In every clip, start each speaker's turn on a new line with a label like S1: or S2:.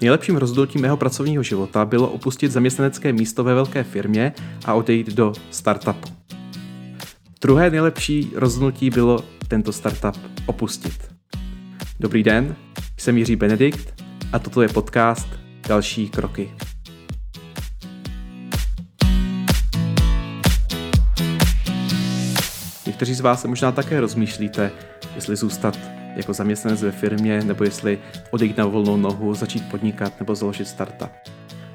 S1: Nejlepším rozhodnutím mého pracovního života bylo opustit zaměstnanecké místo ve velké firmě a odejít do startupu. Druhé nejlepší rozhodnutí bylo tento startup opustit. Dobrý den, jsem Jiří Benedikt a toto je podcast Další kroky. Někteří z vás se možná také rozmýšlíte, jestli zůstat jako zaměstnanec ve firmě, nebo jestli odejít na volnou nohu, začít podnikat nebo založit startup.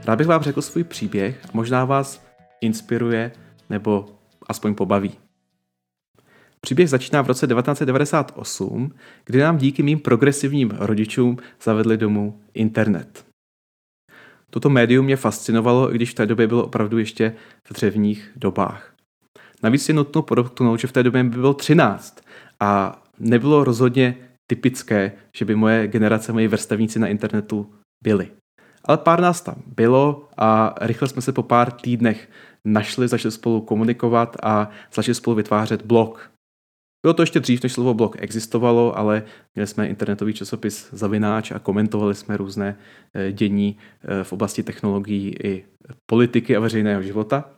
S1: Rád bych vám řekl svůj příběh a možná vás inspiruje nebo aspoň pobaví. Příběh začíná v roce 1998, kdy nám díky mým progresivním rodičům zavedli domů internet. Toto médium mě fascinovalo, i když v té době bylo opravdu ještě v dřevních dobách. Navíc je nutno podotknout, že v té době by bylo 13 a nebylo rozhodně typické, že by moje generace, moji vrstevníci na internetu byli. Ale pár nás tam bylo a rychle jsme se po pár týdnech našli, začali spolu komunikovat a začali spolu vytvářet blog. Bylo to ještě dřív, než slovo blog existovalo, ale měli jsme internetový časopis Zavináč a komentovali jsme různé eh, dění eh, v oblasti technologií i politiky a veřejného života.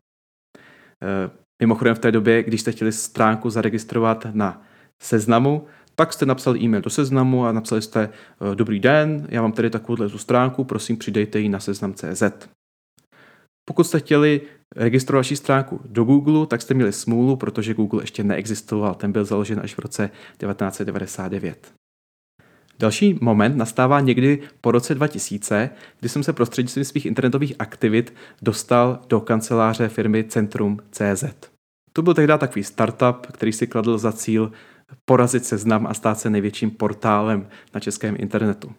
S1: Eh, mimochodem v té době, když jste chtěli stránku zaregistrovat na seznamu, tak jste napsali e-mail do seznamu a napsali jste Dobrý den, já mám tady takovouhle stránku, prosím přidejte ji na seznam CZ. Pokud jste chtěli registrovat vaši stránku do Google, tak jste měli smůlu, protože Google ještě neexistoval. Ten byl založen až v roce 1999. Další moment nastává někdy po roce 2000, kdy jsem se prostřednictvím svých internetových aktivit dostal do kanceláře firmy Centrum CZ. To byl tehdy takový startup, který si kladl za cíl porazit seznam a stát se největším portálem na českém internetu.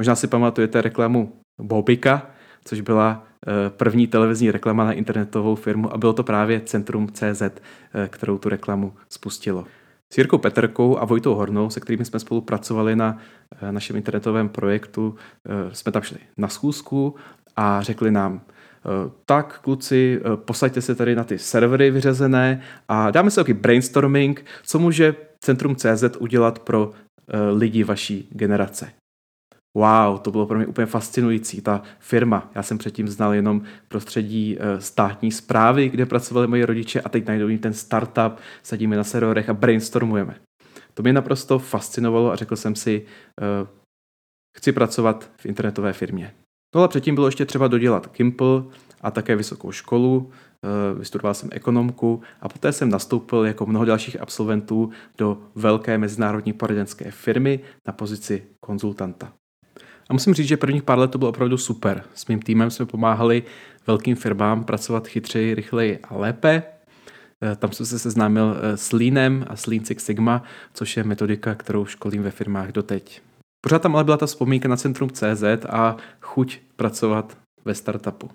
S1: Možná si pamatujete reklamu Bobika, což byla eh, první televizní reklama na internetovou firmu a bylo to právě Centrum CZ, eh, kterou tu reklamu spustilo. S Jirkou Petrkou a Vojtou Hornou, se kterými jsme spolupracovali na eh, našem internetovém projektu, jsme tam šli na schůzku a řekli nám, tak kluci, posaďte se tady na ty servery vyřazené a dáme si taky brainstorming, co může Centrum CZ udělat pro lidi vaší generace wow, to bylo pro mě úplně fascinující. Ta firma, já jsem předtím znal jenom prostředí eh, státní zprávy, kde pracovali moji rodiče a teď najdou ten startup, sedíme na serverech a brainstormujeme. To mě naprosto fascinovalo a řekl jsem si, uh, chci pracovat v internetové firmě. No ale předtím bylo ještě třeba dodělat Kimple a také vysokou školu, eh, vystudoval jsem ekonomku a poté jsem nastoupil jako mnoho dalších absolventů do velké mezinárodní poradenské firmy na pozici konzultanta. A musím říct, že prvních pár let to bylo opravdu super. S mým týmem jsme pomáhali velkým firmám pracovat chytřeji, rychleji a lépe. Eh, tam jsem se seznámil eh, s Leanem a s Lean Six Sigma, což je metodika, kterou školím ve firmách doteď. Pořád tam ale byla ta vzpomínka na Centrum CZ a chuť pracovat ve startupu.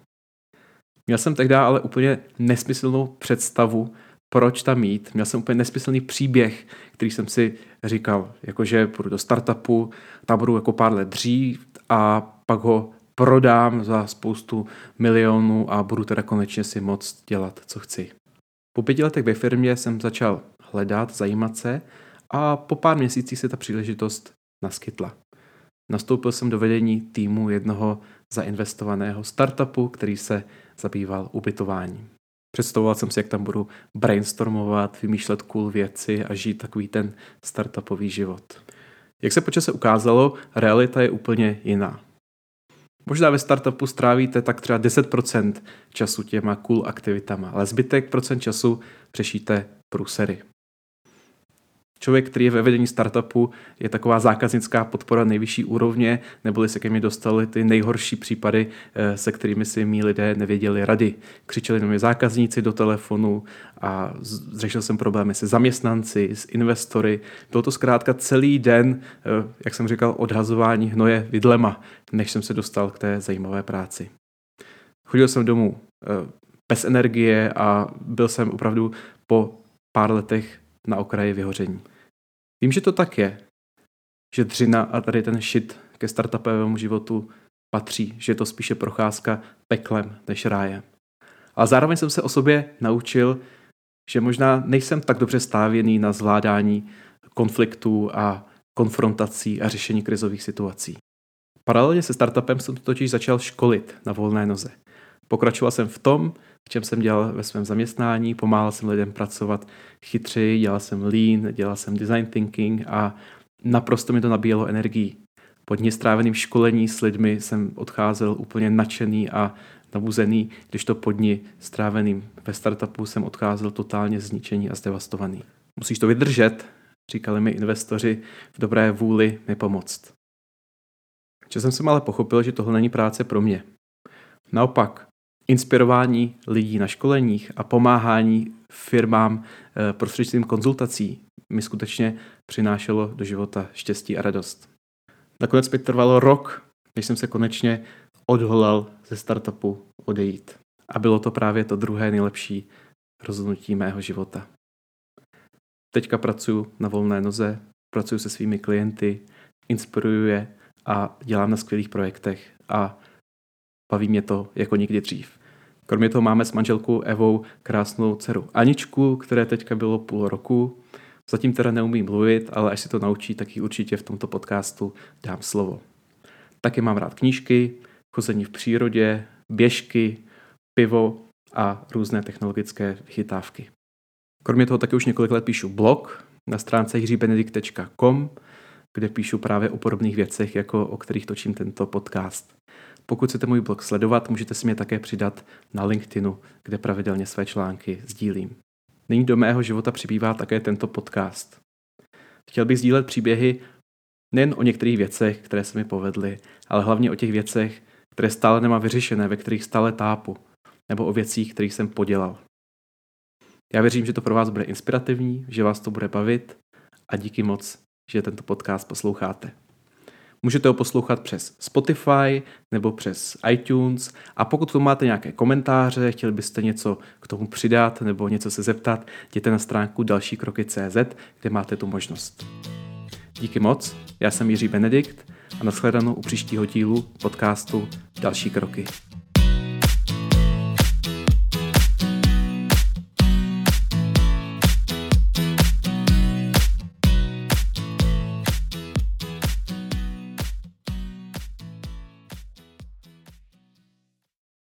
S1: Měl jsem tehdy ale úplně nesmyslnou představu, proč tam jít. Měl jsem úplně nesmyslný příběh, který jsem si říkal, jakože půjdu do startupu, tam budu jako pár let dřív a pak ho prodám za spoustu milionů a budu teda konečně si moc dělat, co chci. Po pěti letech ve firmě jsem začal hledat, zajímat se a po pár měsících se ta příležitost naskytla. Nastoupil jsem do vedení týmu jednoho zainvestovaného startupu, který se zabýval ubytováním. Představoval jsem si, jak tam budu brainstormovat, vymýšlet cool věci a žít takový ten startupový život. Jak se počase ukázalo, realita je úplně jiná. Možná ve startupu strávíte tak třeba 10% času těma cool aktivitama, ale zbytek procent času přešíte průsery. Člověk, který je ve vedení startupu, je taková zákaznická podpora nejvyšší úrovně, neboli se ke mně dostali ty nejhorší případy, eh, se kterými si mý lidé nevěděli rady. Křičeli na mě zákazníci do telefonu a řešil jsem problémy se zaměstnanci, s investory. Bylo to zkrátka celý den, eh, jak jsem říkal, odhazování hnoje vidlema, než jsem se dostal k té zajímavé práci. Chodil jsem domů eh, bez energie a byl jsem opravdu po pár letech na okraji vyhoření. Vím, že to tak je, že dřina a tady ten shit ke startupovému životu patří, že je to spíše procházka peklem než rájem. Ale zároveň jsem se o sobě naučil, že možná nejsem tak dobře stávěný na zvládání konfliktů a konfrontací a řešení krizových situací. Paralelně se startupem jsem totiž začal školit na volné noze. Pokračoval jsem v tom, v čem jsem dělal ve svém zaměstnání, pomáhal jsem lidem pracovat chytřeji, dělal jsem lean, dělal jsem design thinking a naprosto mi to nabíjelo energii. Po dní stráveným školení s lidmi jsem odcházel úplně nadšený a nabuzený, když to po dní stráveným ve startupu jsem odcházel totálně zničený a zdevastovaný. Musíš to vydržet, říkali mi investoři v dobré vůli mi pomoct. Časem jsem ale pochopil, že tohle není práce pro mě. Naopak, inspirování lidí na školeních a pomáhání firmám eh, prostřednictvím konzultací mi skutečně přinášelo do života štěstí a radost. Nakonec mi trvalo rok, než jsem se konečně odholal ze startupu odejít. A bylo to právě to druhé nejlepší rozhodnutí mého života. Teďka pracuji na volné noze, pracuji se svými klienty, inspiruju je a dělám na skvělých projektech a baví mě to jako nikdy dřív. Kromě toho máme s manželkou Evou krásnou dceru Aničku, které teďka bylo půl roku. Zatím teda neumím mluvit, ale až si to naučí, tak ji určitě v tomto podcastu dám slovo. Taky mám rád knížky, chození v přírodě, běžky, pivo a různé technologické chytávky. Kromě toho taky už několik let píšu blog na stránce jiříbenedikt.com, kde píšu právě o podobných věcech, jako o kterých točím tento podcast. Pokud chcete můj blog sledovat, můžete si mě také přidat na LinkedInu, kde pravidelně své články sdílím. Nyní do mého života přibývá také tento podcast. Chtěl bych sdílet příběhy nejen o některých věcech, které se mi povedly, ale hlavně o těch věcech, které stále nemám vyřešené, ve kterých stále tápu, nebo o věcích, kterých jsem podělal. Já věřím, že to pro vás bude inspirativní, že vás to bude bavit a díky moc, že tento podcast posloucháte. Můžete ho poslouchat přes Spotify nebo přes iTunes a pokud tu máte nějaké komentáře, chtěli byste něco k tomu přidat nebo něco se zeptat, jděte na stránku další kroky.cz, kde máte tu možnost. Díky moc, já jsem Jiří Benedikt a nashledanou u příštího dílu podcastu Další kroky.